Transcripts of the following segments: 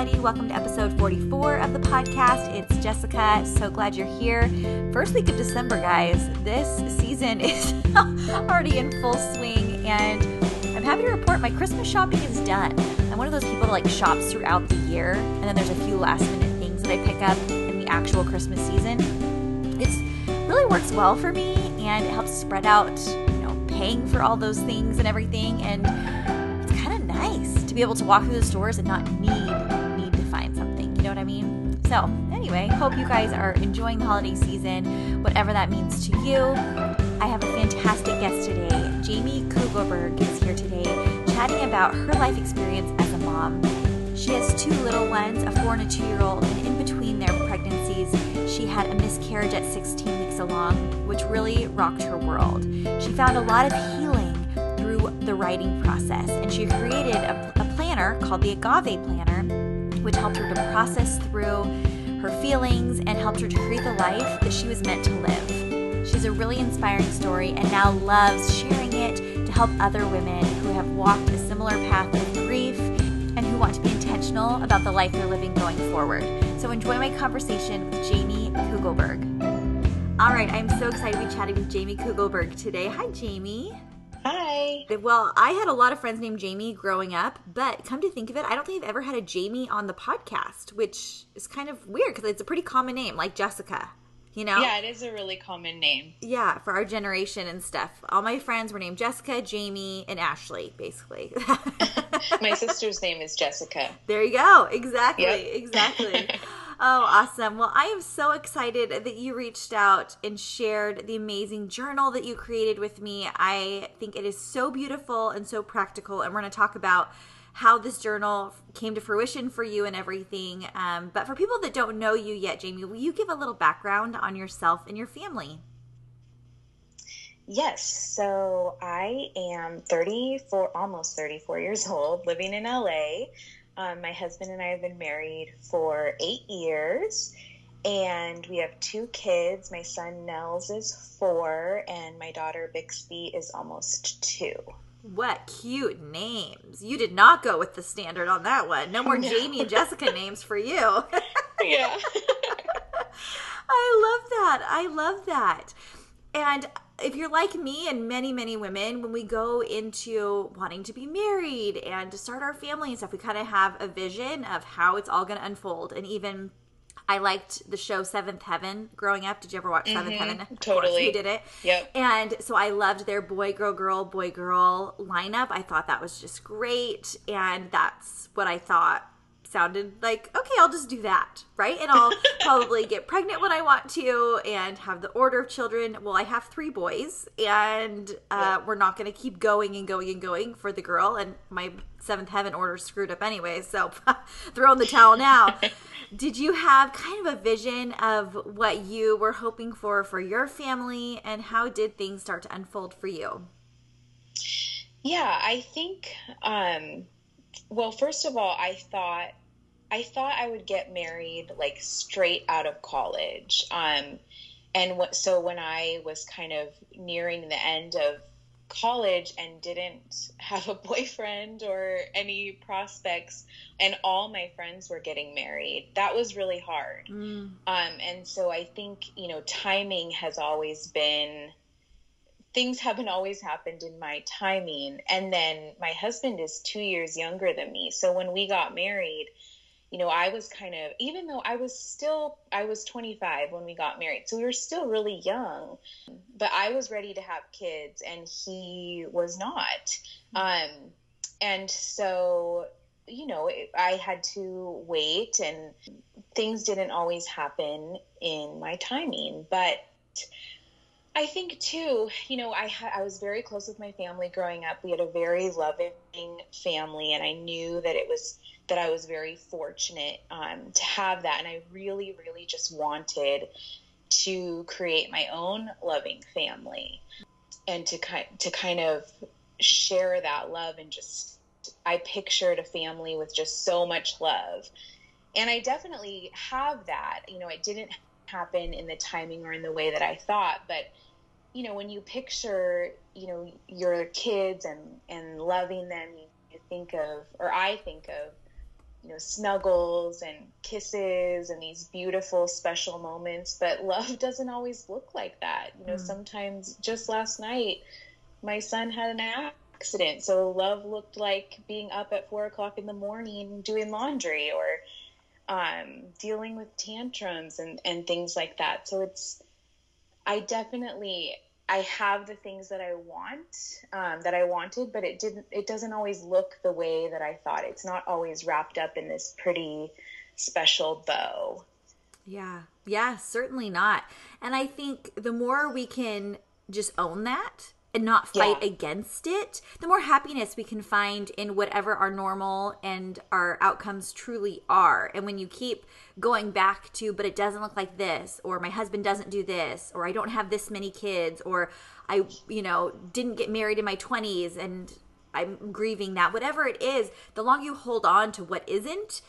everybody. Welcome to episode 44 of the podcast. It's Jessica. So glad you're here. First week of December, guys. This season is already in full swing, and I'm happy to report my Christmas shopping is done. I'm one of those people that like shops throughout the year, and then there's a few last minute things that I pick up in the actual Christmas season. It's really works well for me, and it helps spread out, you know, paying for all those things and everything, and it's kind of nice to be able to walk through the stores and not need So, anyway, hope you guys are enjoying the holiday season, whatever that means to you. I have a fantastic guest today. Jamie Kugelberg is here today chatting about her life experience as a mom. She has two little ones, a four and a two year old, and in between their pregnancies, she had a miscarriage at 16 weeks along, which really rocked her world. She found a lot of healing through the writing process, and she created a, a planner called the Agave Planner which helped her to process through her feelings and helped her to create the life that she was meant to live. She's a really inspiring story and now loves sharing it to help other women who have walked a similar path of grief and who want to be intentional about the life they're living going forward. So enjoy my conversation with Jamie Kugelberg. All right, I'm so excited to be chatting with Jamie Kugelberg today. Hi, Jamie. Hi. Well, I had a lot of friends named Jamie growing up, but come to think of it, I don't think I've ever had a Jamie on the podcast, which is kind of weird because it's a pretty common name, like Jessica. You know? Yeah, it is a really common name. Yeah, for our generation and stuff. All my friends were named Jessica, Jamie, and Ashley, basically. my sister's name is Jessica. There you go. Exactly. Yep. Exactly. Oh, awesome. Well, I am so excited that you reached out and shared the amazing journal that you created with me. I think it is so beautiful and so practical. And we're going to talk about how this journal came to fruition for you and everything. Um, but for people that don't know you yet, Jamie, will you give a little background on yourself and your family? Yes. So I am 34, almost 34 years old, living in LA. Um, my husband and I have been married for eight years, and we have two kids. My son Nels is four, and my daughter Bixby is almost two. What cute names! You did not go with the standard on that one. No more no. Jamie and Jessica names for you. yeah. I love that. I love that. And if you're like me and many, many women, when we go into wanting to be married and to start our family and stuff, we kind of have a vision of how it's all going to unfold. And even I liked the show Seventh Heaven growing up. Did you ever watch mm-hmm, Seventh Heaven? Totally. You did it. Yep. And so I loved their boy, girl, girl, boy, girl lineup. I thought that was just great. And that's what I thought sounded like okay i'll just do that right? And i'll probably get pregnant when i want to and have the order of children. Well i have three boys and uh, yeah. we're not going to keep going and going and going for the girl and my seventh heaven order screwed up anyway so throw in the towel now. Did you have kind of a vision of what you were hoping for for your family and how did things start to unfold for you? Yeah i think um well first of all i thought I thought I would get married like straight out of college. Um, and what, so when I was kind of nearing the end of college and didn't have a boyfriend or any prospects, and all my friends were getting married, that was really hard. Mm. Um, and so I think, you know, timing has always been things haven't always happened in my timing. And then my husband is two years younger than me. So when we got married, you know, I was kind of, even though I was still, I was 25 when we got married. So we were still really young, but I was ready to have kids and he was not. Um, and so, you know, I had to wait and things didn't always happen in my timing. But I think too, you know, I ha- I was very close with my family growing up. We had a very loving family, and I knew that it was that I was very fortunate um, to have that. And I really, really just wanted to create my own loving family and to kind to kind of share that love and just I pictured a family with just so much love. And I definitely have that. You know, it didn't happen in the timing or in the way that I thought, but you know, when you picture, you know, your kids and and loving them, you, you think of or I think of you know snuggles and kisses and these beautiful special moments but love doesn't always look like that you know mm. sometimes just last night my son had an accident so love looked like being up at four o'clock in the morning doing laundry or um, dealing with tantrums and, and things like that so it's i definitely I have the things that I want, um, that I wanted, but it didn't. It doesn't always look the way that I thought. It's not always wrapped up in this pretty special bow. Yeah, yeah, certainly not. And I think the more we can just own that and not fight yeah. against it, the more happiness we can find in whatever our normal and our outcomes truly are. And when you keep going back to, but it doesn't look like this, or my husband doesn't do this, or I don't have this many kids, or I, you know, didn't get married in my 20s and I'm grieving that, whatever it is, the longer you hold on to what isn't,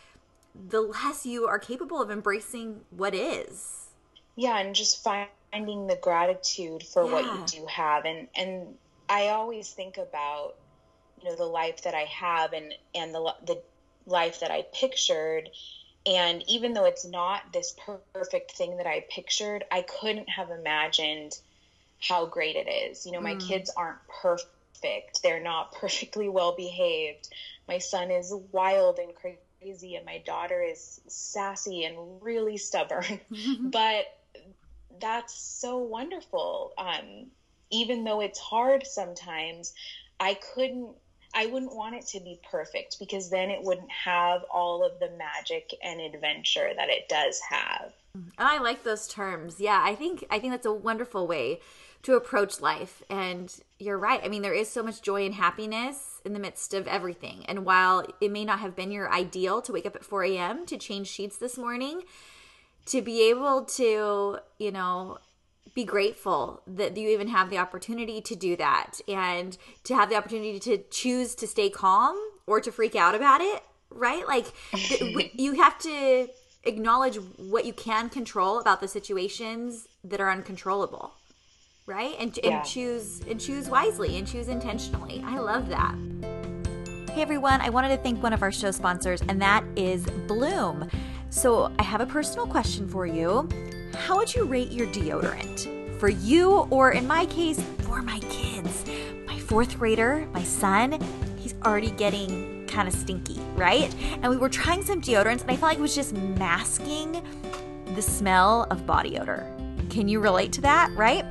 the less you are capable of embracing what is. Yeah, and just find finding the gratitude for yeah. what you do have. And and I always think about you know the life that I have and and the the life that I pictured. And even though it's not this perfect thing that I pictured I couldn't have imagined how great it is. You know my mm. kids aren't perfect. They're not perfectly well behaved. My son is wild and crazy and my daughter is sassy and really stubborn. But that's so wonderful. Um, even though it's hard sometimes, I couldn't, I wouldn't want it to be perfect because then it wouldn't have all of the magic and adventure that it does have. I like those terms. Yeah, I think I think that's a wonderful way to approach life. And you're right. I mean, there is so much joy and happiness in the midst of everything. And while it may not have been your ideal to wake up at 4 a.m. to change sheets this morning, to be able to, you know, be grateful that you even have the opportunity to do that and to have the opportunity to choose to stay calm or to freak out about it, right? Like you have to acknowledge what you can control about the situations that are uncontrollable right? And, and yeah. choose and choose wisely and choose intentionally. I love that. Hey everyone. I wanted to thank one of our show sponsors and that is Blume so, I have a personal question for you. How would you rate your deodorant? For you, or in my case, for my kids. My fourth grader, my son, he's already getting kind of stinky, right? And we were trying some deodorants, and I felt like it was just masking the smell of body odor. Can you relate to that, right?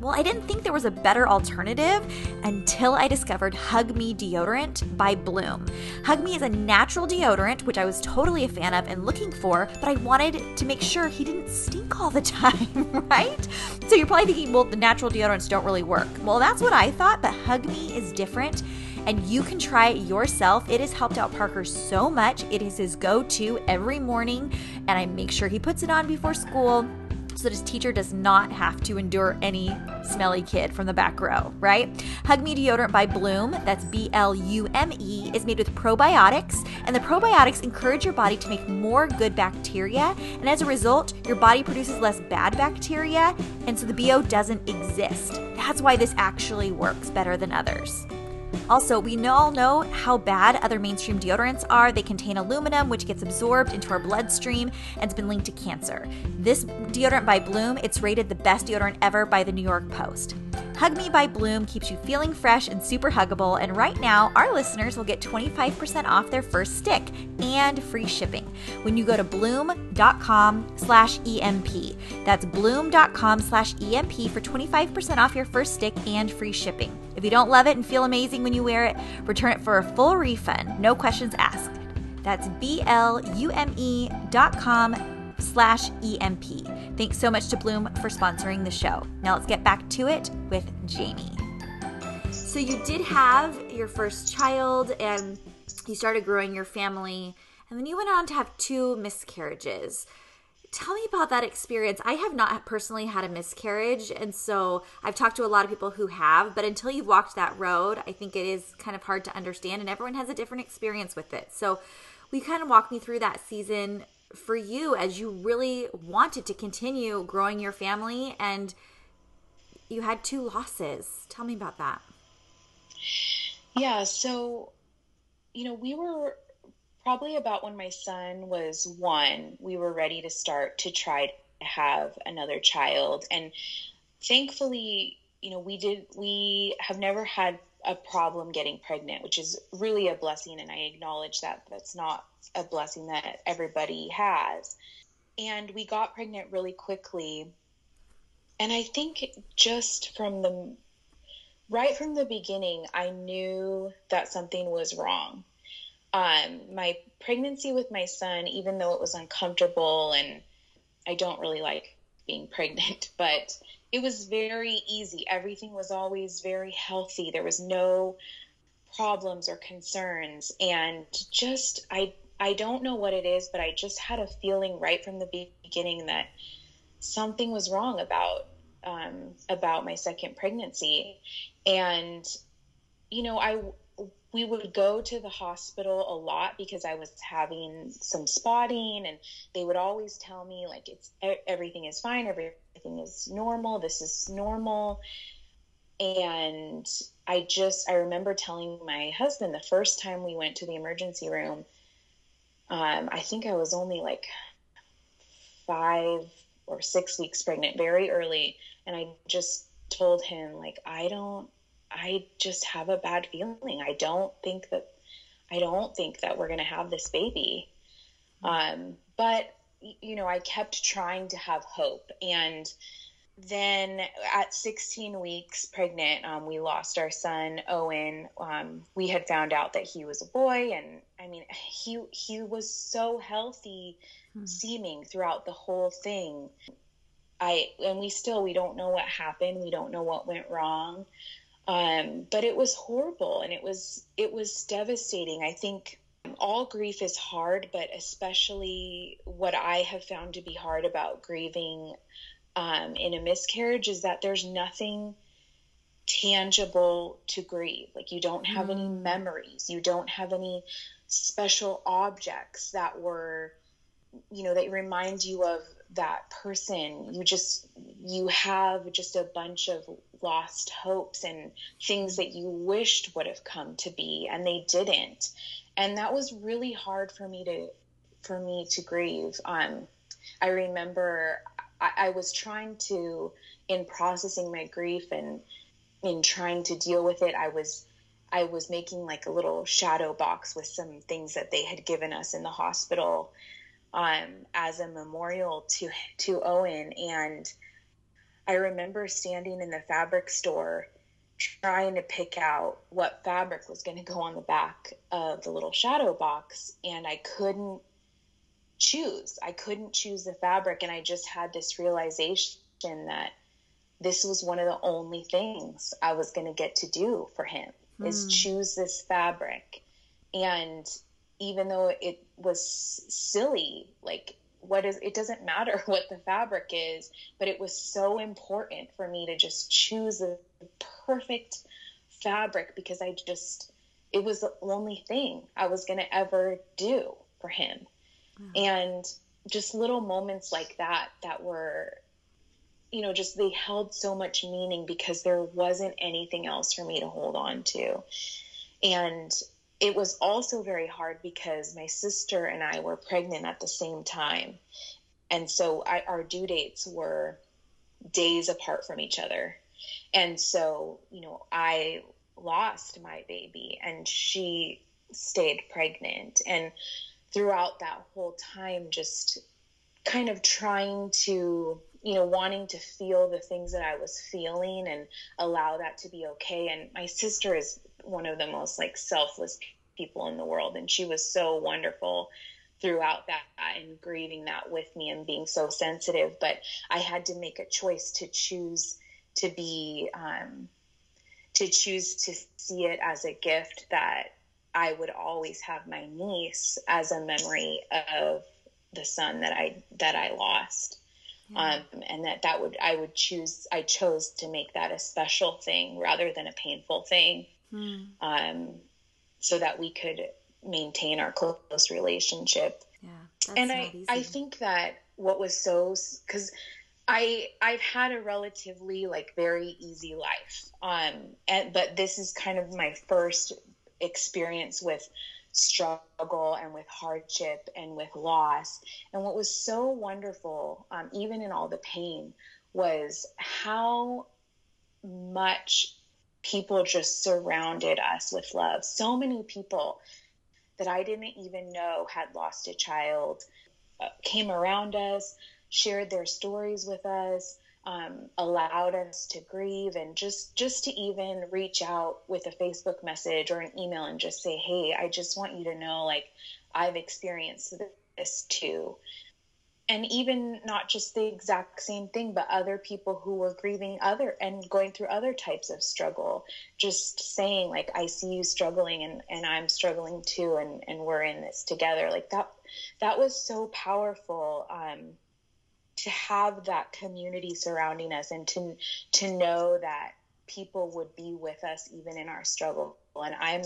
Well, I didn't think there was a better alternative until I discovered Hug Me deodorant by Blume. Hug Me is a natural deodorant, which I was totally a fan of and looking for, but I wanted to make sure he didn't stink all the time, right? So you're probably thinking, well, the natural deodorants don't really work. Well, that's what I thought, but Hug Me is different and you can try it yourself. It has helped out Parker so much. It is his go to every morning, and I make sure he puts it on before school so that his teacher does not have to endure any smelly kid from the back row, right? Hug Me deodorant by Blume, that's B L U M E, is made with probiotics, and the probiotics encourage your body to make more good bacteria, and as a result, your body produces less bad bacteria, and so the BO doesn't exist. That's why this actually works better than others. Also, we all know how bad other mainstream deodorants are. They contain aluminum, which gets absorbed into our bloodstream and has been linked to cancer. This deodorant by Blume, it's rated the best deodorant ever by the New York Post. Hug Me by Blume keeps you feeling fresh and super huggable, and right now, our listeners will get 25% off their first stick and free shipping when you go to blume.com slash EMP. That's blume.com slash EMP for 25% off your first stick and free shipping. If you don't love it and feel amazing when you wear it, return it for a full refund, no questions asked. That's B-L-U-M-E dot com slash EMP. Thanks so much to Blume for sponsoring the show. Now let's get back to it with Jamie. So you did have your first child and you started growing your family and then you went on to have two miscarriages. Tell me about that experience. I have not personally had a miscarriage, and so I've talked to a lot of people who have, but until you've walked that road, I think it is kind of hard to understand, and everyone has a different experience with it. So, we kind of walk me through that season for you as you really wanted to continue growing your family and you had two losses. Tell me about that. Yeah, so you know, we were probably about when my son was 1, we were ready to start to try to have another child and thankfully, you know, we did we have never had a problem getting pregnant, which is really a blessing. And I acknowledge that that's not a blessing that everybody has. And we got pregnant really quickly. And I think just from the right from the beginning, I knew that something was wrong. Um, my pregnancy with my son, even though it was uncomfortable and I don't really like being pregnant, but it was very easy. Everything was always very healthy. There was no problems or concerns and just I I don't know what it is, but I just had a feeling right from the beginning that something was wrong about um, about my second pregnancy, and you know I we would go to the hospital a lot because I was having some spotting and they would always tell me like it's everything is fine everything is normal this is normal. And I just I remember telling my husband the first time we went to the emergency room um, I think I was only like 5 or 6 weeks pregnant very early. And I just told him like I don't I just have a bad feeling. I don't think that I don't think that we're going to have this baby. Um, but you know, I kept trying to have hope and then at 16 weeks pregnant, um, we lost our son Owen. Um, we had found out that he was a boy, and I mean, he he was so healthy, hmm. seeming throughout the whole thing. I and we still we don't know what happened. We don't know what went wrong. Um, but it was horrible and it was it was devastating. I think all grief is hard, but especially what I have found to be hard about grieving um, in a miscarriage is that there's nothing tangible to grieve. Like you don't have mm. any memories, you don't have any special objects that were, you know, that remind you of that person. You just you have just a bunch of lost hopes and things that you wished would have come to be and they didn't. And that was really hard for me to for me to grieve. Um i remember I, I was trying to in processing my grief and in trying to deal with it i was i was making like a little shadow box with some things that they had given us in the hospital um, as a memorial to to owen and I remember standing in the fabric store trying to pick out what fabric was going to go on the back of the little shadow box and I couldn't choose. I couldn't choose the fabric and I just had this realization that this was one of the only things I was going to get to do for him mm. is hmm. choose this fabric. And even though it was silly, like what is it doesn't matter what the fabric is but it was so important for me to just choose the perfect fabric because i just it was the only thing i was going to ever do for him mm. and just little moments like that that were you know just they held so much meaning because there wasn't anything else for me to hold on to and it was also very hard because my sister and I were pregnant at the same time. And so I, our due dates were days apart from each other. And so, you know, I lost my baby and she stayed pregnant. And throughout that whole time, just kind of trying to, you know, wanting to feel the things that I was feeling and allow that to be okay. And my sister is one of the most like selfless people in the world and she was so wonderful throughout that and grieving that with me and being so sensitive but i had to make a choice to choose to be um, to choose to see it as a gift that i would always have my niece as a memory of the son that I that I lost. Um, and that that would I would choose I chose to make that a special thing rather than a painful thing, hmm. um, so that we could maintain our close relationship. Yeah, and I easy. I think that what was so because I I've had a relatively like very easy life, um, and but this is kind of my first experience with struggle and with hardship and with loss. And what was so wonderful, um, even in all the pain, was how much people just surrounded us with love. So many people that I didn't even know had lost a child uh, came around us, shared their stories with us um, allowed us to grieve and just just to even reach out with a facebook message or an email and just say hey i just want you to know like i've experienced this too and even not just the exact same thing but other people who were grieving other and going through other types of struggle just saying like i see you struggling and, and i'm struggling too and, and we're in this together. Like that that was so powerful um, to have that community surrounding us and to to know that people would be with us even in our struggle. And i'm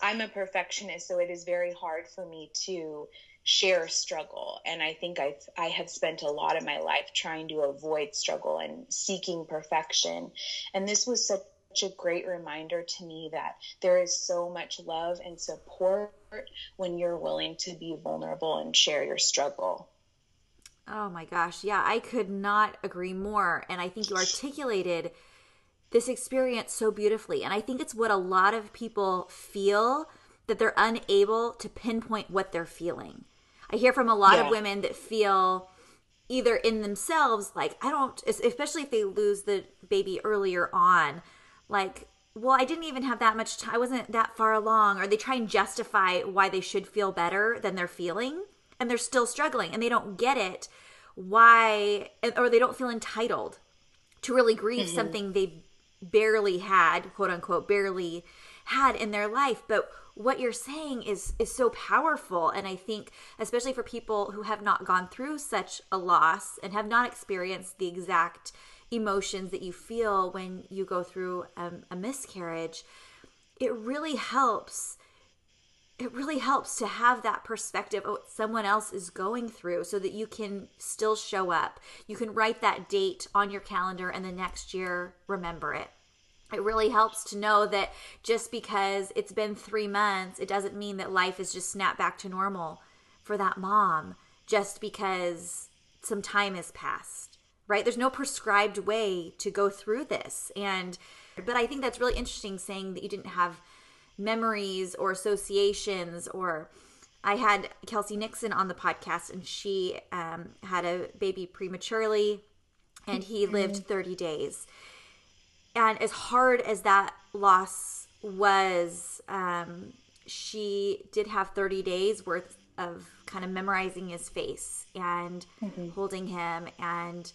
i'm a perfectionist so it is very hard for me to share struggle and i think I've i have spent a lot of my life trying to avoid struggle and seeking perfection and this was such a great reminder to me that there is so much love and support when you're willing to be vulnerable and share your struggle Oh my gosh. Yeah, I could not agree more. And I think you articulated this experience so beautifully. And I think it's what a lot of people feel that they're unable to pinpoint what they're feeling. I hear from a lot yeah. of women that feel either in themselves, like, I don't, especially if they lose the baby earlier on, like, well, I didn't even have that much time. I wasn't that far along. Or they try and justify why they should feel better than they're feeling and they're still struggling and they don't get it why or they don't feel entitled to really grieve mm-hmm. something they barely had quote unquote barely had in their life. But what you're saying is is so powerful. And i think especially for people who have not gone through such a loss and have not experienced the exact emotions that you feel when you go through um, a miscarriage it really helps it really helps to have that perspective of what someone else is going through so that you can still show up. You can write that date on your calendar and the next year remember it. It really helps to know that just because it's been three months, it doesn't mean that life is just snapped back to normal for that mom just because some time has passed, right? There's no prescribed way to go through this. And, but I think that's really interesting saying that you didn't have memories or associations or I had Kelsey Nixon on the podcast and she um, had a baby prematurely and he lived 30 days. And as hard as that loss was, um, she did have 30 days worth of kind of memorizing his face and mm-hmm. holding him. And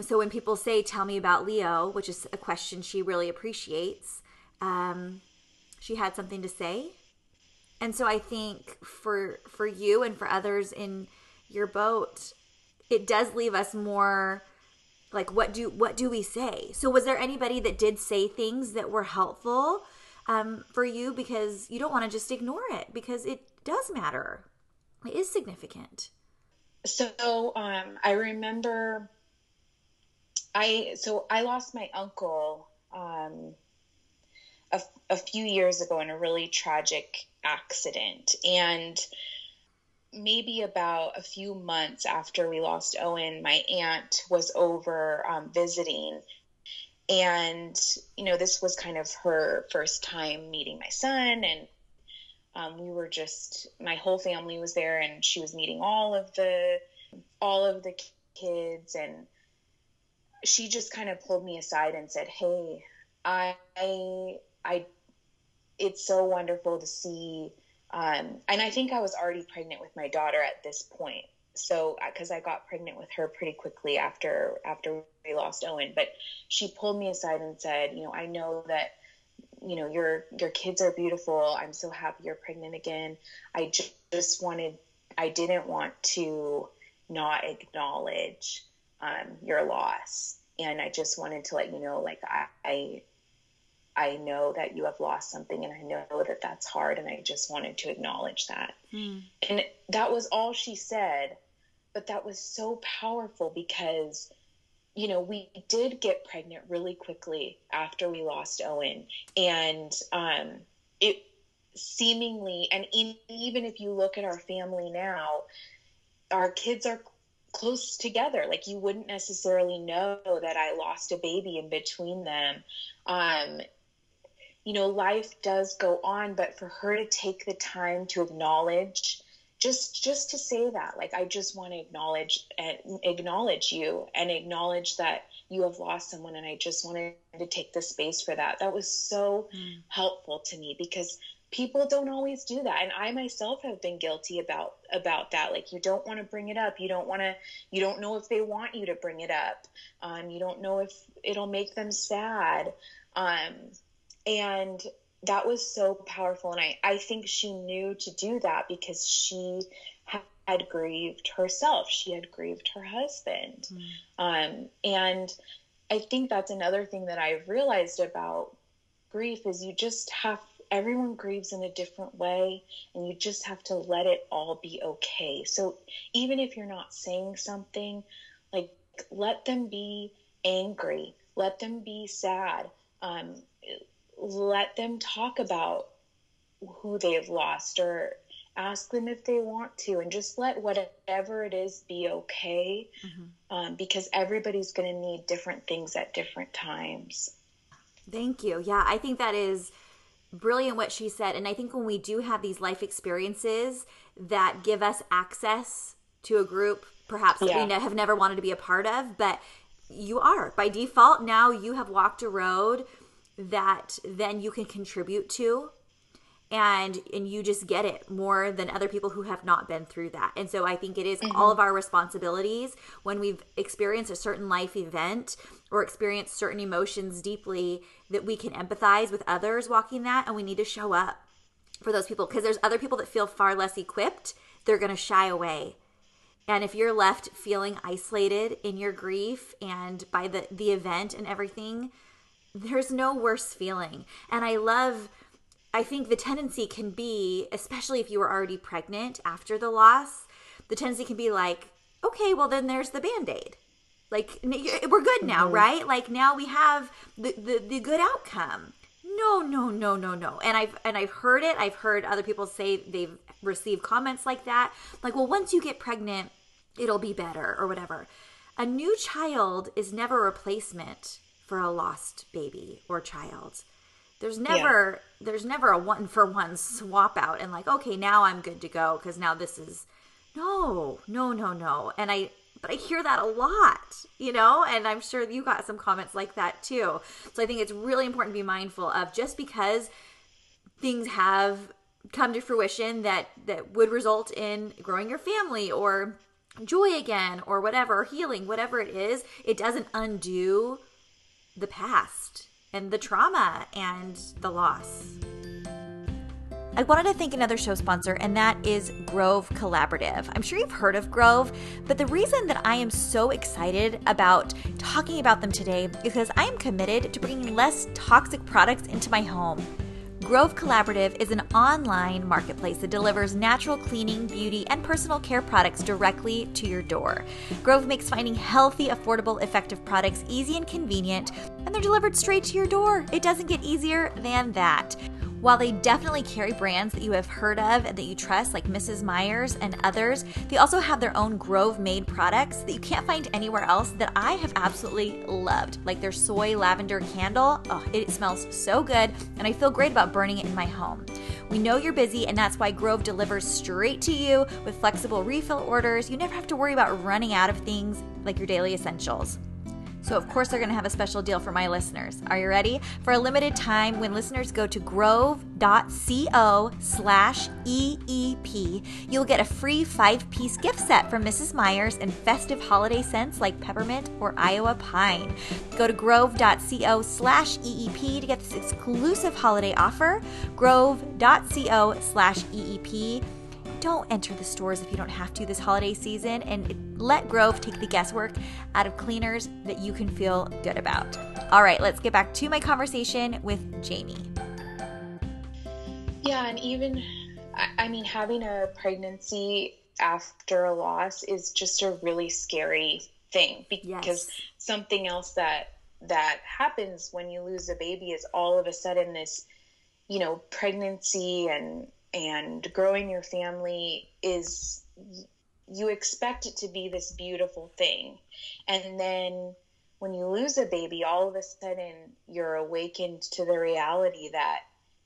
so when people say, Tell me about Leo, which is a question she really appreciates, um, she had something to say. And so I think for for you and for others in your boat, it does leave us more like what do what do we say? So was there anybody that did say things that were helpful um, for you because you don't want to just ignore it because it does matter. It is significant. So um, I remember I so I lost my uncle um, a, a few years ago in a really tragic accident. And maybe about a few months after we lost Owen, my aunt was over um, visiting. And, you know, this was kind of her first time meeting my son. And um, we were just, my whole family was there and she was meeting all of the, all of the kids. And she just kind of pulled me aside and said, Hey, I, I, it's so wonderful to see. Um, and I think I was already pregnant with my daughter at this point. So, because uh, I got pregnant with her pretty quickly after after we lost Owen, but she pulled me aside and said, you know, I know that you know your your kids are beautiful i'm so happy you're pregnant again i just, just wanted I didn't want to not acknowledge um, your loss. And I just wanted to let you know, like, I, I, I know that you have lost something and I know that that's hard. And I just wanted to acknowledge that. Mm. And that was all she said. But that was so powerful because, you know, we did get pregnant really quickly after we lost Owen. And um, it seemingly, and in, even if you look at our family now, our kids are close together. Like you wouldn't necessarily know that I lost a baby in between them. Um, you know, life does go on, but for her to take the time to acknowledge, just just to say that, like I just want to acknowledge and acknowledge you and acknowledge that you have lost someone, and I just wanted to take the space for that. That was so mm. helpful to me because people don't always do that and i myself have been guilty about about that like you don't want to bring it up you don't want to you don't know if they want you to bring it up um, you don't know if it'll make them sad um, and that was so powerful. And I, I think she knew to do that because she had grieved herself. She had grieved her husband. Mm. um, and i think that's another thing that i've realized about grief is you just have everyone grieves in a different way and you just have to let it all be okay. So even if you're not saying something like let them be angry. Let them be sad. Um, let them talk about who they've lost or ask them if they want to and just let whatever it is be okay mm-hmm. um, because everybody's going to need different things at different times thank you yeah i think that is brilliant what she said. And I think when we do have these life experiences that give us access to a group, perhaps yeah. that we have never wanted to be a part of, but you are by default now you have walked a road that then you can contribute to and and you just get it more than other people who have not been through that. And so i think it is mm-hmm. all of our responsibilities when we've experienced a certain life event or experienced certain emotions deeply that we can empathize with others walking that and we need to show up for those people. Because there's other people that feel far less equipped they're going to shy away. And if you're left feeling isolated in your grief and by the the event and everything there's no worse feeling and i love I think the tendency can be, especially if you were already pregnant after the loss, the tendency can be like, okay, well, then there's the band aid. Like, we're good now, mm-hmm. right? Like, now we have the, the, the good outcome. No, no, no, no, no. And I've and I've heard it. I've heard other people say they've received comments like that. Like, well, once you get pregnant, it'll be better or whatever. A new child is never a replacement for a lost baby or child. There's never yeah. there's never a one for one swap out and like okay now I'm good to go because now this is no no no no and I but I hear that a lot, you know, and I'm sure you got some comments like that too. So I think it's really important to be mindful of just because things have come to fruition that that would result in growing your family or joy again or whatever, healing, whatever it is, it doesn't undo the past and the trauma and the loss. I wanted to thank another show sponsor, and that is Grove Collaborative. I'm sure you've heard of Grove, but the reason that I am so excited about talking about them today is because I am committed to bringing less toxic products into my home. Grove Collaborative is an online marketplace that delivers natural cleaning, beauty, and personal care products directly to your door. Grove makes finding healthy, affordable, effective products easy and convenient, and they're delivered straight to your door. It doesn't get easier than that. While they definitely carry brands that you have heard of and that you trust, like Mrs. Meyer's and others, they also have their own Grove made products that you can't find anywhere else that I have absolutely loved, like their soy lavender candle. Oh, it smells so good, and I feel great about burning it in my home. We know you're busy, and that's why Grove delivers straight to you with flexible refill orders. You never have to worry about running out of things like your daily essentials. So, of course, they're going to have a special deal for my listeners. Are you ready? For a limited time, when listeners go to grove.co slash EEP, you'll get a free five piece gift set from Mrs. Meyer's and festive holiday scents like peppermint or Iowa pine. Go to grove.co slash EEP to get this exclusive holiday offer. Grove.co slash EEP don't enter the stores if you don't have to this holiday season and let Grove take the guesswork out of cleaners that you can feel good about. All right, let's get back to my conversation with Jamie. Yeah, and even, I mean, having a pregnancy after a loss is just a really scary thing because yes. something else that that happens when you lose a baby is all of a sudden this you know pregnancy and and growing your family is you expect it to be this beautiful thing. And then when you lose a baby all of a sudden you're awakened to the reality that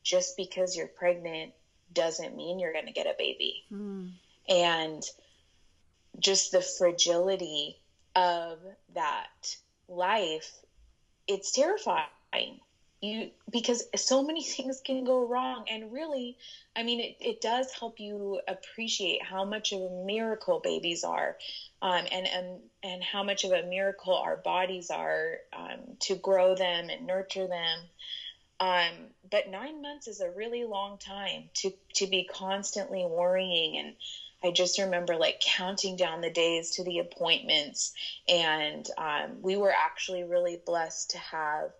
just because you're pregnant doesn't mean you're going to get a baby. Mm. and just the fragility of that life it's terrifying you because so many things can go wrong. And really i mean it, it does help you appreciate how much of a miracle babies are um, and, and and how much of a miracle our bodies are um, to grow them and nurture them. Um, but nine months is a really long time to to be constantly worrying. And I just remember like counting down the days to the appointments, and um, we were actually really blessed to have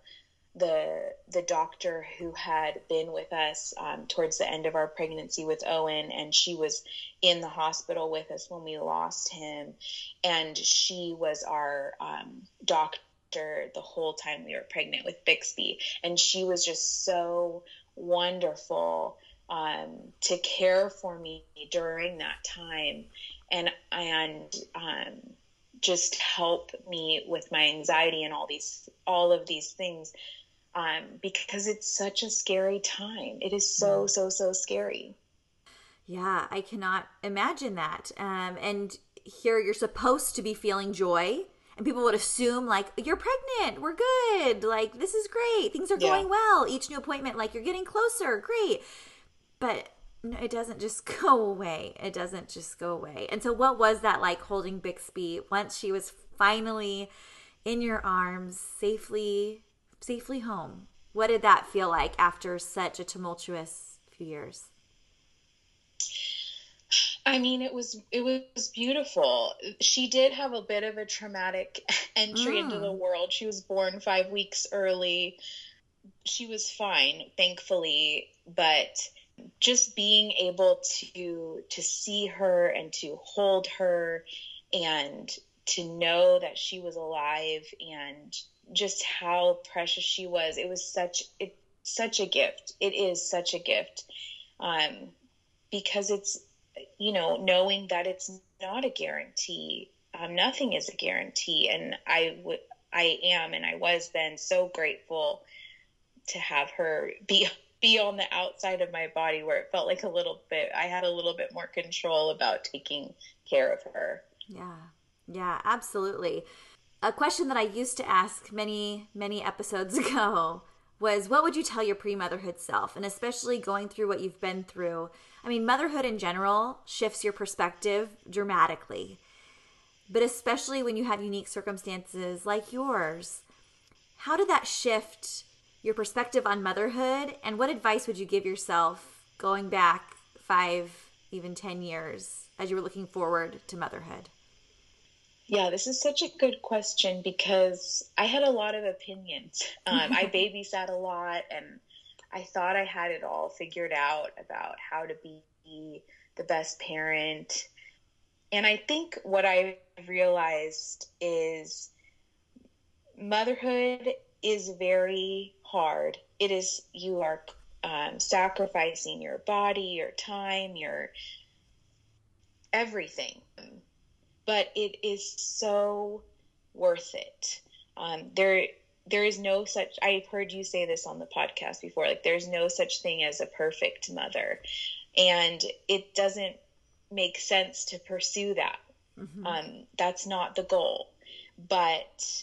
the the doctor who had been with us um, towards the end of our pregnancy with Owen, and she was in the hospital with us when we lost him, and she was our um, doctor the whole time we were pregnant with Bixby, and she was just so wonderful um, to care for me during that time, and and um, just help me with my anxiety and all these all of these things um, because it's such a scary time. It is so, so, so scary. Yeah, I cannot imagine that. Um, and here you're supposed to be feeling joy, and people would assume, like, you're pregnant, we're good, like, this is great, things are going yeah. well. Each new appointment, like, you're getting closer, great. But no, it doesn't just go away. It doesn't just go away. And so, what was that like holding Bixby once she was finally in your arms, safely safely home. What did that feel like after such a tumultuous few years? I mean, it was it was beautiful. She did have a bit of a traumatic entry mm. into the world. She was born five weeks early. She was fine, thankfully, but just being able to to see her and to hold her and to know that she was alive and just how precious she was. It was such it such a gift. It is such a gift. Um, because it's you know, knowing that it's not a guarantee. Um, nothing is a guarantee. And I would I am and I was then so grateful to have her be be on the outside of my body where it felt like a little bit I had a little bit more control about taking care of her. Yeah. Yeah, absolutely a question that I used to ask many, many episodes ago was what would you tell your pre motherhood self? And especially going through what you've been through. I mean, motherhood in general shifts your perspective dramatically, but especially when you have unique circumstances like yours. How did that shift your perspective on motherhood? And what advice would you give yourself going back five, even 10 years as you were looking forward to motherhood? Yeah, this is such a good question because I had a lot of opinions. Um, I babysat a lot and I thought I had it all figured out about how to be the best parent. And I think what I realized is motherhood is very hard. It is, you are um, sacrificing your body, your time, your everything but it is so worth it. Um, there, there is no such. I've heard you say this on the podcast before. Like, there's no such thing as a perfect mother, and it doesn't make sense to pursue that. Mm-hmm. Um, that's not the goal, but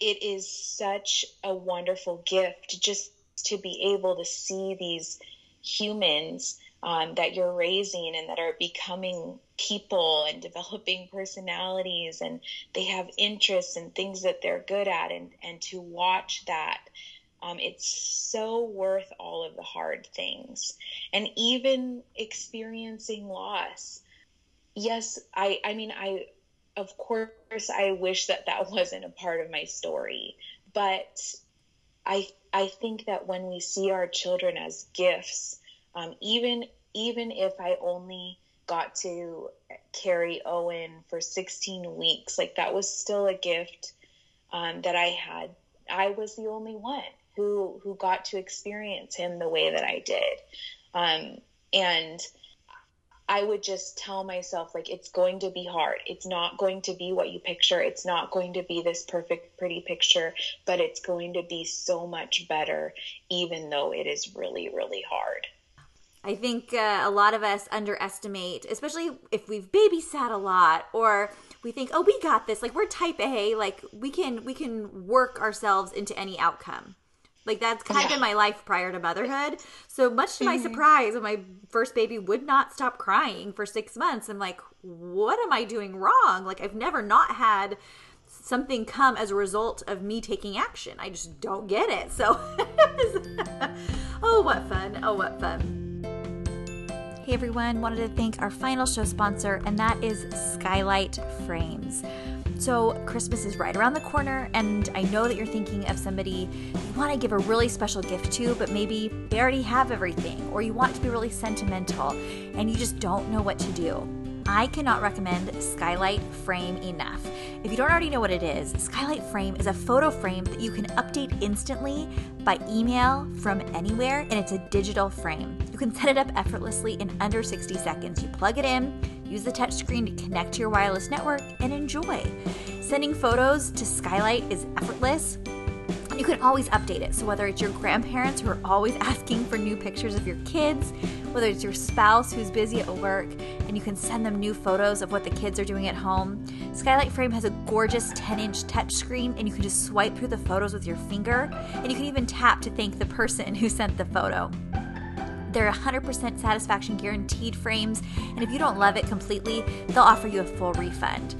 it is such a wonderful gift just to be able to see these humans um, that you're raising and that are becoming people and developing personalities and they have interests and things that they're good at and and to watch that Um, it's so worth all of the hard things. And even experiencing loss. Yes, I, I mean, I, of course, I wish that that wasn't a part of my story, but I, I think that when we see our children as gifts, um, even, even if I only got to carry Owen for 16 weeks, like that was still a gift um, that I had. I was the only one who who got to experience him the way that I did. Um, and I would just tell myself like it's going to be hard. It's not going to be what you picture. It's not going to be this perfect pretty picture, but it's going to be so much better even though it is really really hard. I think uh, a lot of us underestimate, especially if we've babysat a lot or we think, "Oh, we got this." Like we're type A, like we can we can work ourselves into any outcome. Like that's kind yeah. of been my life prior to motherhood. So much to my mm-hmm. surprise, when my first baby would not stop crying for six months, I'm like, what am I doing wrong? Like I've never not had something come as a result of me taking action. I just don't get it. So, oh, what fun! Oh, what fun! Hey everyone, wanted to thank our final show sponsor, and that is Skylight Frames. So, Christmas is right around the corner, and I know that you're thinking of somebody you want to give a really special gift to, but maybe they already have everything, or you want to be really sentimental and you just don't know what to do. I cannot recommend Skylight Frame enough. If you don't already know what it is, Skylight Frame is a photo frame that you can update instantly by email from anywhere, and it's a digital frame. You can set it up effortlessly in under 60 seconds. You plug it in, use the touchscreen to connect to your wireless network, and enjoy. Sending photos to Skylight is effortless you can always update it. So, whether it's your grandparents who are always asking for new pictures of your kids, whether it's your spouse who's busy at work and you can send them new photos of what the kids are doing at home, Skylight Frame has a gorgeous 10 inch touchscreen and you can just swipe through the photos with your finger and you can even tap to thank the person who sent the photo. They're 100% satisfaction guaranteed frames, and if you don't love it completely, they'll offer you a full refund.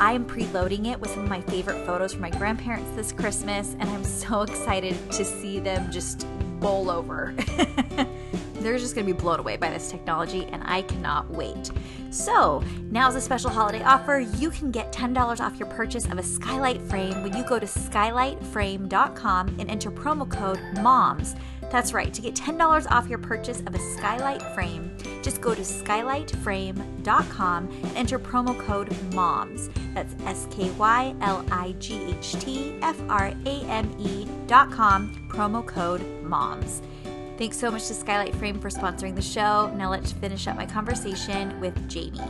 I am preloading it with some of my favorite photos from my grandparents this Christmas, and I'm so excited to see them just bowl over. They're just to be blown away by this technology, and I cannot wait. So, now's a special holiday offer. You can get $10 off your purchase of a skylight frame when you go to skylightframe.com and enter promo code MOMS. That's right, to get $10 off your purchase of a skylight frame, just go to skylightframe.com and enter promo code MOMS. That's S K Y L I G H T F R A M E.com, promo code MOMS. Thanks so much to Skylight Frame for sponsoring the show. Now let's finish up my conversation with Jamie.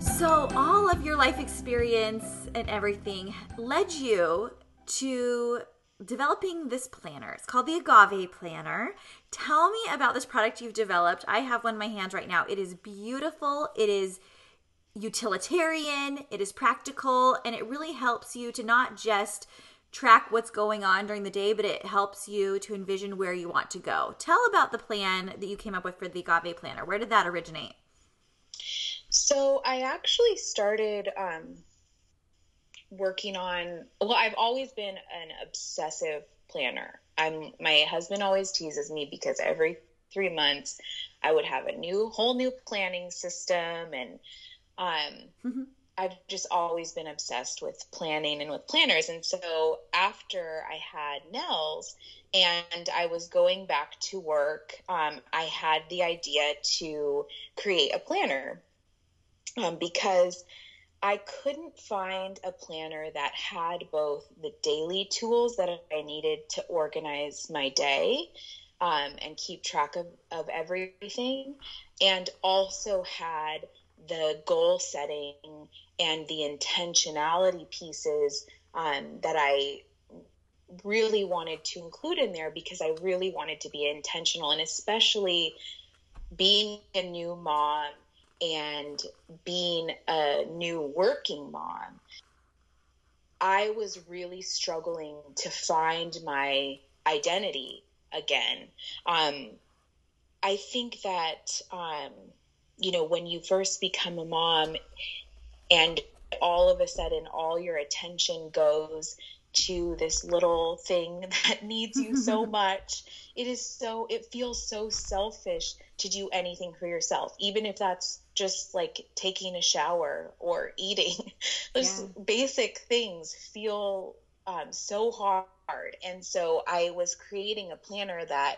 So, all of your life experience and everything led you to developing this planner. It's called the Agave Planner. Tell me about this product you've developed. I have one in my hands right now. It is beautiful. It is utilitarian, it is practical, and it really helps you to not just track what's going on during the day, but it helps you to envision where you want to go. Tell about the plan that you came up with for the Agave Planner. Where did that originate? So I actually started um, working on well i've always been an obsessive planner i'm my husband always teases me because every three months i would have a new whole new planning system and um mm-hmm. i've just always been obsessed with planning and with planners and so after i had nels and i was going back to work um, i had the idea to create a planner um, because I couldn't find a planner that had both the daily tools that I needed to organize my day um, and keep track of, of everything, and also had the goal setting and the intentionality pieces um, that I really wanted to include in there because I really wanted to be intentional and especially being a new mom and being a new working mom, I was really struggling to find my identity again. Um, I think that, um, you know, when you first become a mom and all of a sudden all your attention goes to this little thing that needs you so much. It is so, it feels so selfish to do anything for yourself, even if that's just like taking a shower or eating. Those yeah. basic things feel um, so hard. And so I was creating a planner that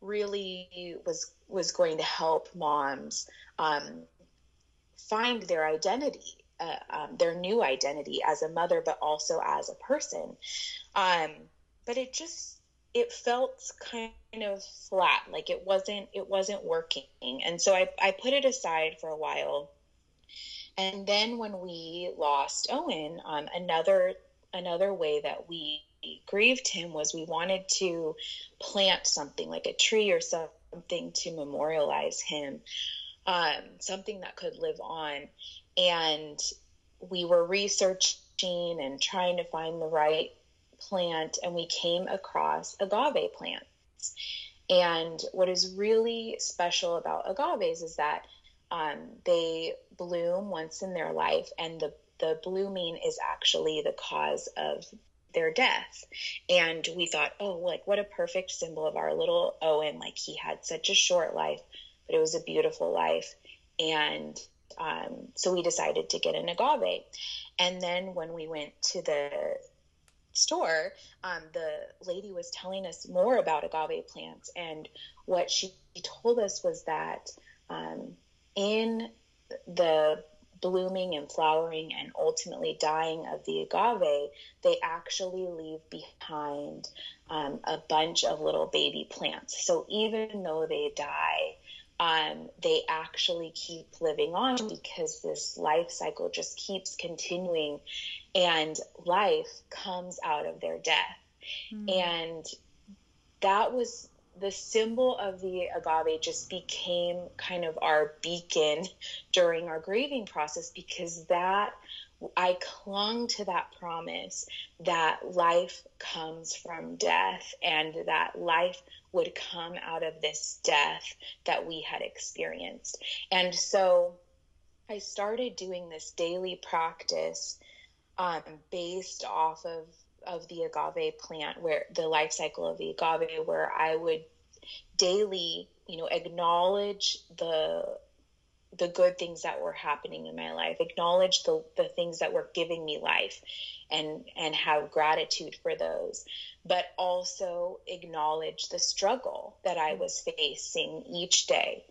really was was going to help moms um, find their identity uh, um, their new identity as a mother, but also as a person. Um, but it just it felt kind of flat, like it wasn't it wasn't working, and so I I put it aside for a while. And then when we lost Owen, um, another another way that we grieved him was we wanted to plant something like a tree or something to memorialize him, um, something that could live on and we were researching and trying to find the right plant and we came across agave plants. And what is really special about agaves is that um, they bloom once in their life and the, the blooming is actually the cause of their death. And we thought oh like what a perfect symbol of our little owen. Like he had such a short life but it was a beautiful life. And um, so we decided to get an agave. And then when we went to the store, um, the lady was telling us more about agave plants. And what she told us was that um, in the blooming and flowering and ultimately dying of the agave, they actually leave behind um, a bunch of little baby plants. So even though they die, um, they actually keep living on because this life cycle just keeps continuing and life comes out of their death. Mm. And that was the symbol of the agave just became kind of our beacon during our grieving process because that I clung to that promise that life comes from death and that life would come out of this death that we had experienced. And so I started doing this daily practice um, based off of, of the agave plant, where the life cycle of the agave, where I would daily, you know, acknowledge the the good things that were happening in my life, acknowledge the, the things that were giving me life and and have gratitude for those, but also acknowledge the struggle that I was facing each day.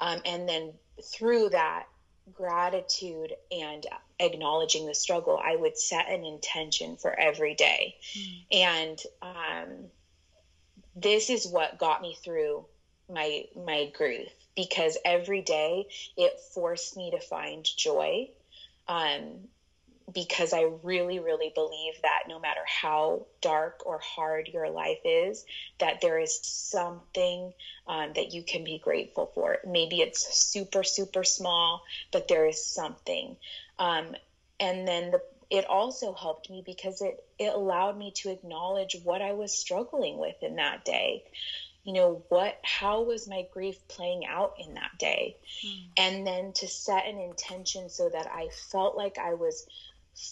Um, and then through that gratitude and acknowledging the struggle, I would set an intention for every day. Mm. And um, this is what got me through my my grief because every day it forced me to find joy um, because I really, really believe that no matter how dark or hard your life is, that there is something um, that you can be grateful for. Maybe it's super, super small, but there is something. Um, and then the, it also helped me because it, it allowed me to acknowledge what I was struggling with in that day you know what how was my grief playing out in that day mm. and then to set an intention so that i felt like i was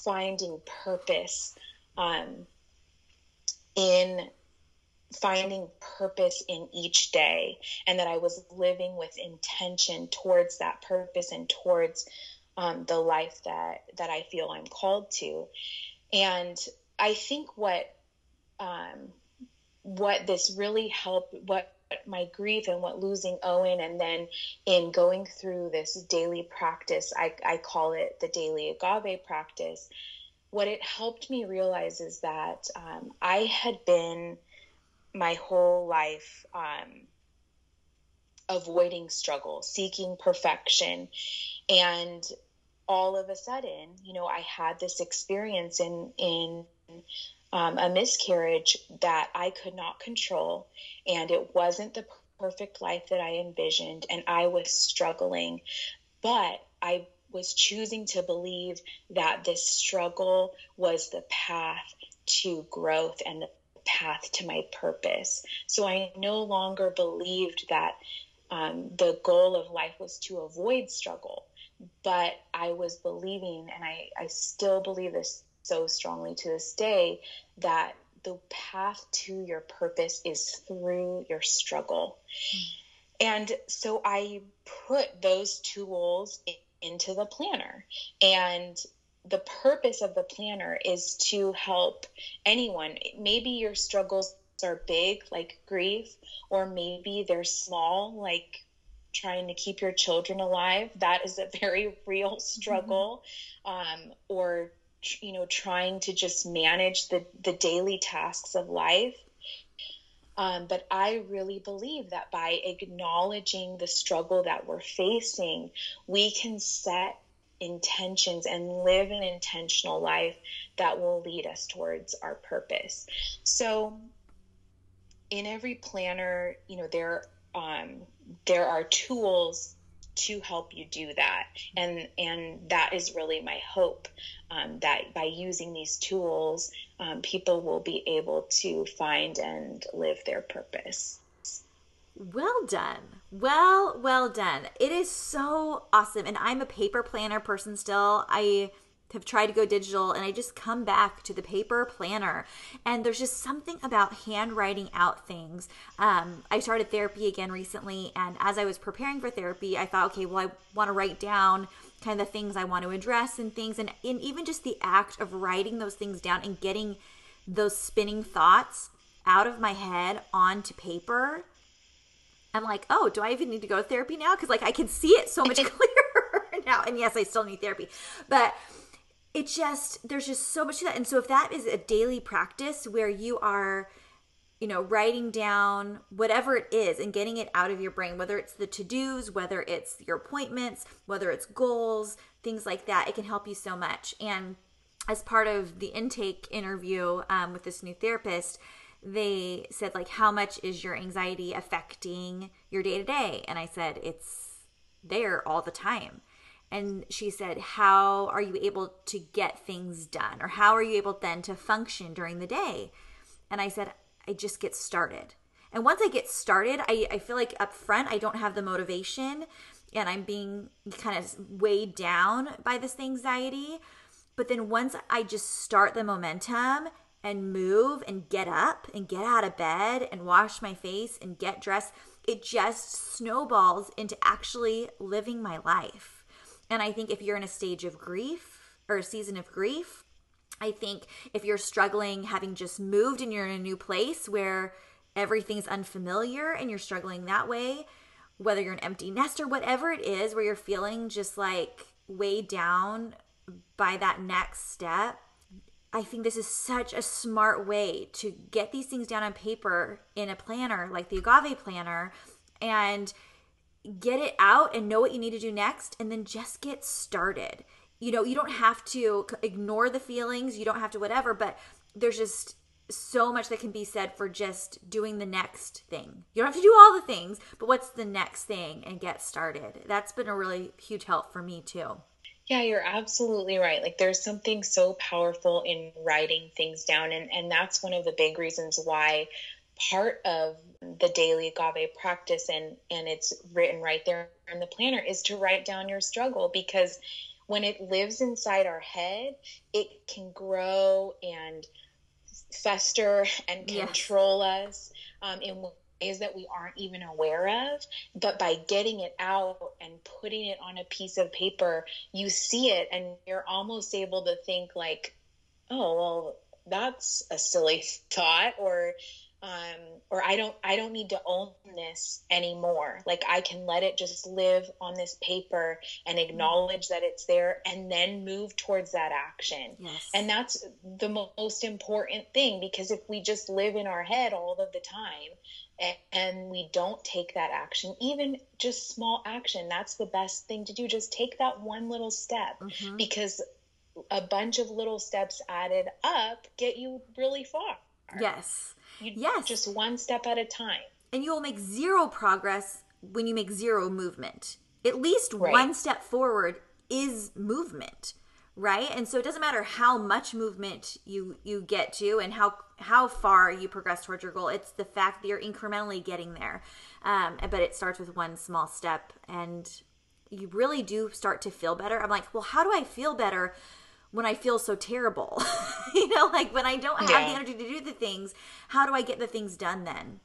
finding purpose um, in finding purpose in each day and that i was living with intention towards that purpose and towards um, the life that that i feel i'm called to and i think what um, what this really helped, what my grief and what losing Owen, and then in going through this daily practice, I, I call it the daily agave practice. What it helped me realize is that um, I had been my whole life um, avoiding struggle, seeking perfection. And all of a sudden, you know, I had this experience in, in um, a miscarriage that I could not control, and it wasn't the perfect life that I envisioned, and I was struggling. But I was choosing to believe that this struggle was the path to growth and the path to my purpose. So I no longer believed that um, the goal of life was to avoid struggle, but I was believing, and I, I still believe this so strongly to this day that the path to your purpose is through your struggle. Mm. And so I put those tools in, into the planner. And the purpose of the planner is to help anyone. Maybe your struggles are big, like grief, or maybe they're small, like trying to keep your children alive. That is a very real struggle. Mm-hmm. Um, or you know trying to just manage the the daily tasks of life um, but I really believe that by acknowledging the struggle that we're facing, we can set intentions and live an intentional life that will lead us towards our purpose. So, in every planner, you know, there um, there are tools to help you do that. And and that is really my hope um, that by using these tools um, people will be able to find and live their purpose. Well done. Well well done. It is so awesome. And i'm a paper planner person still. I have tried to go digital and I just come back to the paper planner. And there's just something about handwriting out things. Um, I started therapy again recently, and as I was preparing for therapy, I thought, okay, well, I want to write down kind of the things I want to address and things. And, and even just the act of writing those things down and getting those spinning thoughts out of my head onto paper. I'm like, oh, do I even need to go to therapy now? Because like I can see it so much clearer now. And yes, I still need therapy, but it just there's just so much to that. And so if that is a daily practice where you are you know writing down whatever it is and getting it out of your brain whether it's the to-dos whether it's your appointments whether it's goals things like that it can help you so much. And as part of the intake interview um, with this new therapist they said like how much is your anxiety affecting your day to day? And i said it's there all the time and she said, How are you able to get things done? Or how are you able then to function during the day? And I said, I just get started. And once I get started, I, I feel like up front, I don't have the motivation and I'm being kind of weighed down by this anxiety. But then once I just start the momentum and move and get up and get out of bed and wash my face and get dressed, it just snowballs into actually living my life. And I think if you're in a stage of grief or a season of grief, I think if you're struggling having just moved and you're in a new place where everything's unfamiliar and you're struggling that way, whether you're an empty nest or whatever it is, where you're feeling just like weighed down by that next step, I think this is such a smart way to get these things down on paper in a planner like the Agave planner and get it out and know what you need to do next and then just get started. You know, you don't have to ignore the feelings, you don't have to whatever, but there's just so much that can be said for just doing the next thing. You don't have to do all the things, but what's the next thing and get started. That's been a really huge help for me too. Yeah, you're absolutely right. Like there's something so powerful in writing things down and and that's one of the big reasons why part of the daily agave practice and and it's written right there in the planner is to write down your struggle because when it lives inside our head it can grow and fester and control yes. us um, in ways that we aren't even aware of but by getting it out and putting it on a piece of paper you see it and you're almost able to think like oh well that's a silly thought or um, or I don't I don't need to own this anymore. Like I can let it just live on this paper and acknowledge that it's there, and then move towards that action. Yes. And that's the most important thing because if we just live in our head all of the time and, and we don't take that action, even just small action, that's the best thing to do. Just take that one little step mm-hmm. because a bunch of little steps added up get you really far. Yes. You, yes. Just one step at a time. And you will make zero progress when you make zero movement. At least right. one step forward is movement, right? And so it doesn't matter how much movement you you get to and how how far you progress towards your goal. It's the fact that you're incrementally getting there. Um, but it starts with one small step, and you really do start to feel better. I'm like, well, how do I feel better? When I feel so terrible. you know, like when I don't have yeah. the energy to do the things, how do I get the things done then?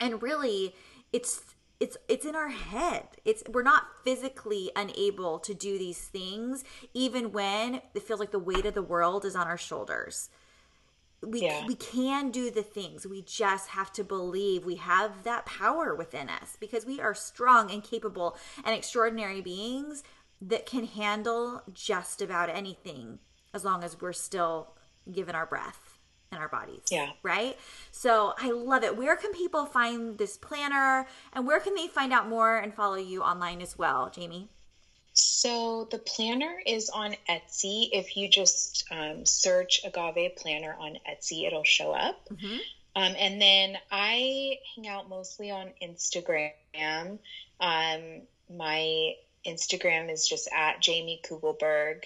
And really, it's it's it's in our head. It's we're not physically unable to do these things even when it feels like the weight of the world is on our shoulders. We yeah. we can do the things. We just have to believe we have that power within us because we are strong and capable and extraordinary beings that can handle just about anything as long as we're still given our breath and our bodies. Yeah. Right? So I love it. Where can people find this planner and where can they find out more and follow you online as well, Jamie? So the planner is on Etsy. If you just um, search Agave Planner on Etsy, it'll show up. Mm-hmm. Um, and then I hang out mostly on Instagram. Um, my Instagram is just at Jamie Kugelberg.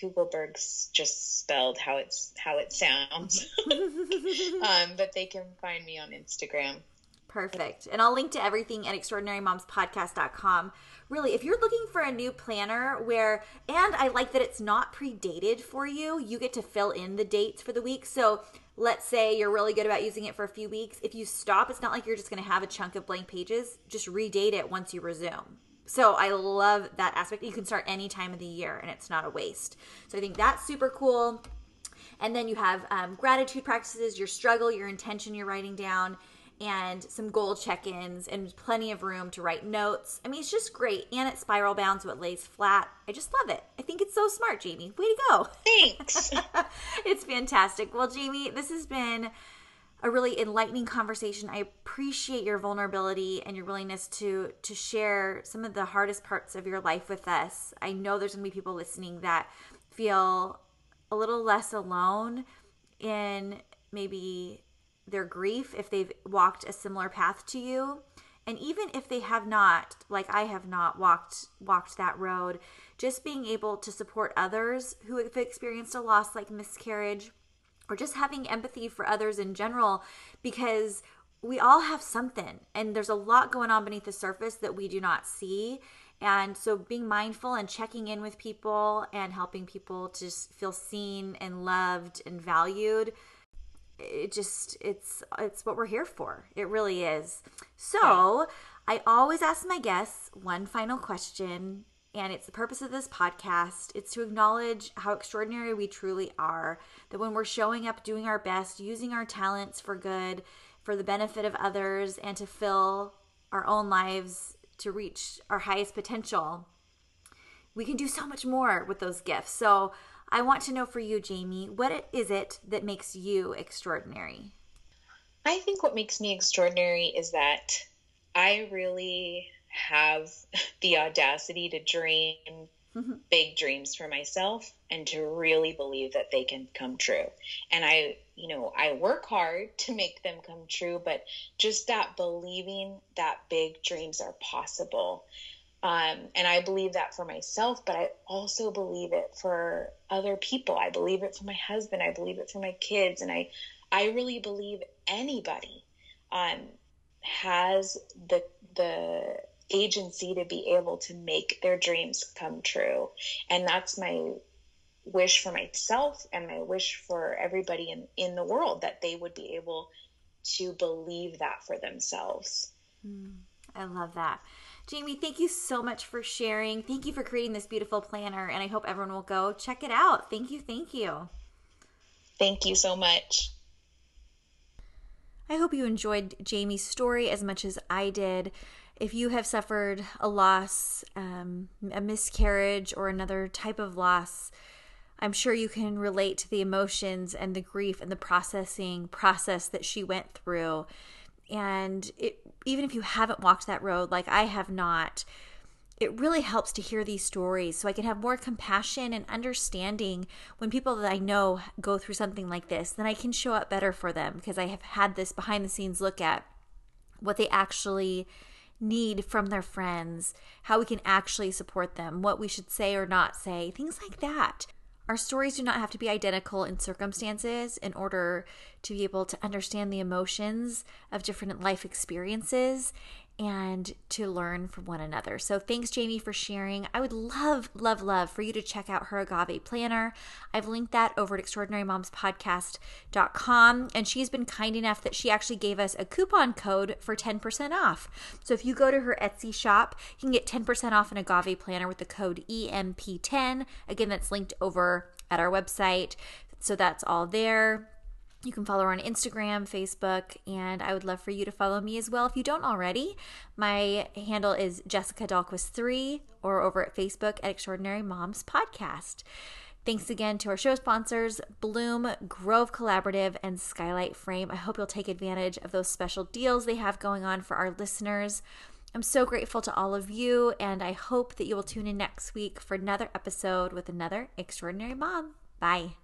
Kugelberg's just spelled how it's how it sounds. um, but they can find me on Instagram. Perfect. And I'll link to everything at extraordinarymomspodcast.com. Really, if you're looking for a new planner where, and I like that it's not predated for you, you get to fill in the dates for the week. So let's say you're really good about using it for a few weeks. If you stop, it's not like you're just going to have a chunk of blank pages. Just redate it once you resume. So I love that aspect. You can start any time of the year and it's not a waste. So I think that's super cool. And then you have um, gratitude practices, your struggle, your intention you're writing down, and some goal check ins, and plenty of room to write notes. I mean, it's just great. And it's spiral bound so it lays flat. I just love it. I think it's so smart, Jamie. Way to go. Thanks. it's fantastic. Well, Jamie, this has been a really enlightening conversation. I appreciate your vulnerability and your willingness to to share some of the hardest parts of your life with us. I know there's going to be people listening that feel a little less alone in maybe their grief if they've walked a similar path to you. And even if they have not, like I have not walked walked that road, just being able to support others who have experienced a loss like miscarriage or just having empathy for others in general because we all have something and there's a lot going on beneath the surface that we do not see. And so being mindful and checking in with people and helping people to just feel seen and loved and valued it just it's it's what we're here for. It really is. So i always ask my guests one final question and it's the purpose of this podcast. It's to acknowledge how extraordinary we truly are. That when we're showing up, doing our best, using our talents for good, for the benefit of others, and to fill our own lives to reach our highest potential, we can do so much more with those gifts. So I want to know for you, Jamie, what is it that makes you extraordinary? I think what makes me extraordinary is that I really have the audacity to dream mm-hmm. big dreams for myself and to really believe that they can come true. And I, you know, I work hard to make them come true, but just that believing that big dreams are possible. Um, and I believe that for myself, but I also believe it for other people. I believe it for my husband. I believe it for my kids. And I, I really believe anybody um, has the, the agency to be able to make their dreams come true. And that's my wish for myself and my wish for everybody in, in the world that they would be able to believe that for themselves. Mm, I love that. Jamie, thank you so much for sharing. Thank you for creating this beautiful planner, and I hope everyone will go check it out. Thank you. Thank you. Thank you so much. I hope you enjoyed Jamie's story as much as I did if you have suffered a loss, um, a miscarriage, or another type of loss, I'm sure you can relate to the emotions and the grief and the processing process that she went through. And it, even if you haven't walked that road like I have not, it really helps to hear these stories so I can have more compassion and understanding when people that I know go through something like this. Then I can show up better for them because I have had this behind the scenes look at what they actually need from their friends, how we can actually support them, what we should say or not say, things like that. Our stories do not have to be identical in circumstances in order to be able to understand the emotions of different life experiences. And to learn from one another. So thanks, Jamie, for sharing. I would love, love, love for you to check out her Agave Planner. I've linked that over at extraordinarymomspodcast.com. And she's been kind enough that she actually gave us a coupon code for 10% off. So if you go to her Etsy shop, you can get 10% off an Agave Planner with the code EMP10. Again, that's linked over at our website. So that's all there. You can follow her on Instagram, Facebook, and I would love for you to follow me as well if you don't already. My handle is Jessica Dahlquist3 or over at Facebook at Extraordinary Moms Podcast. Thanks again to our show sponsors, Blume, Grove Collaborative, and Skylight Frame. I hope you'll take advantage of those special deals they have going on for our listeners. I'm so grateful to all of you, and I hope that you will tune in next week for another episode with another extraordinary mom. Bye.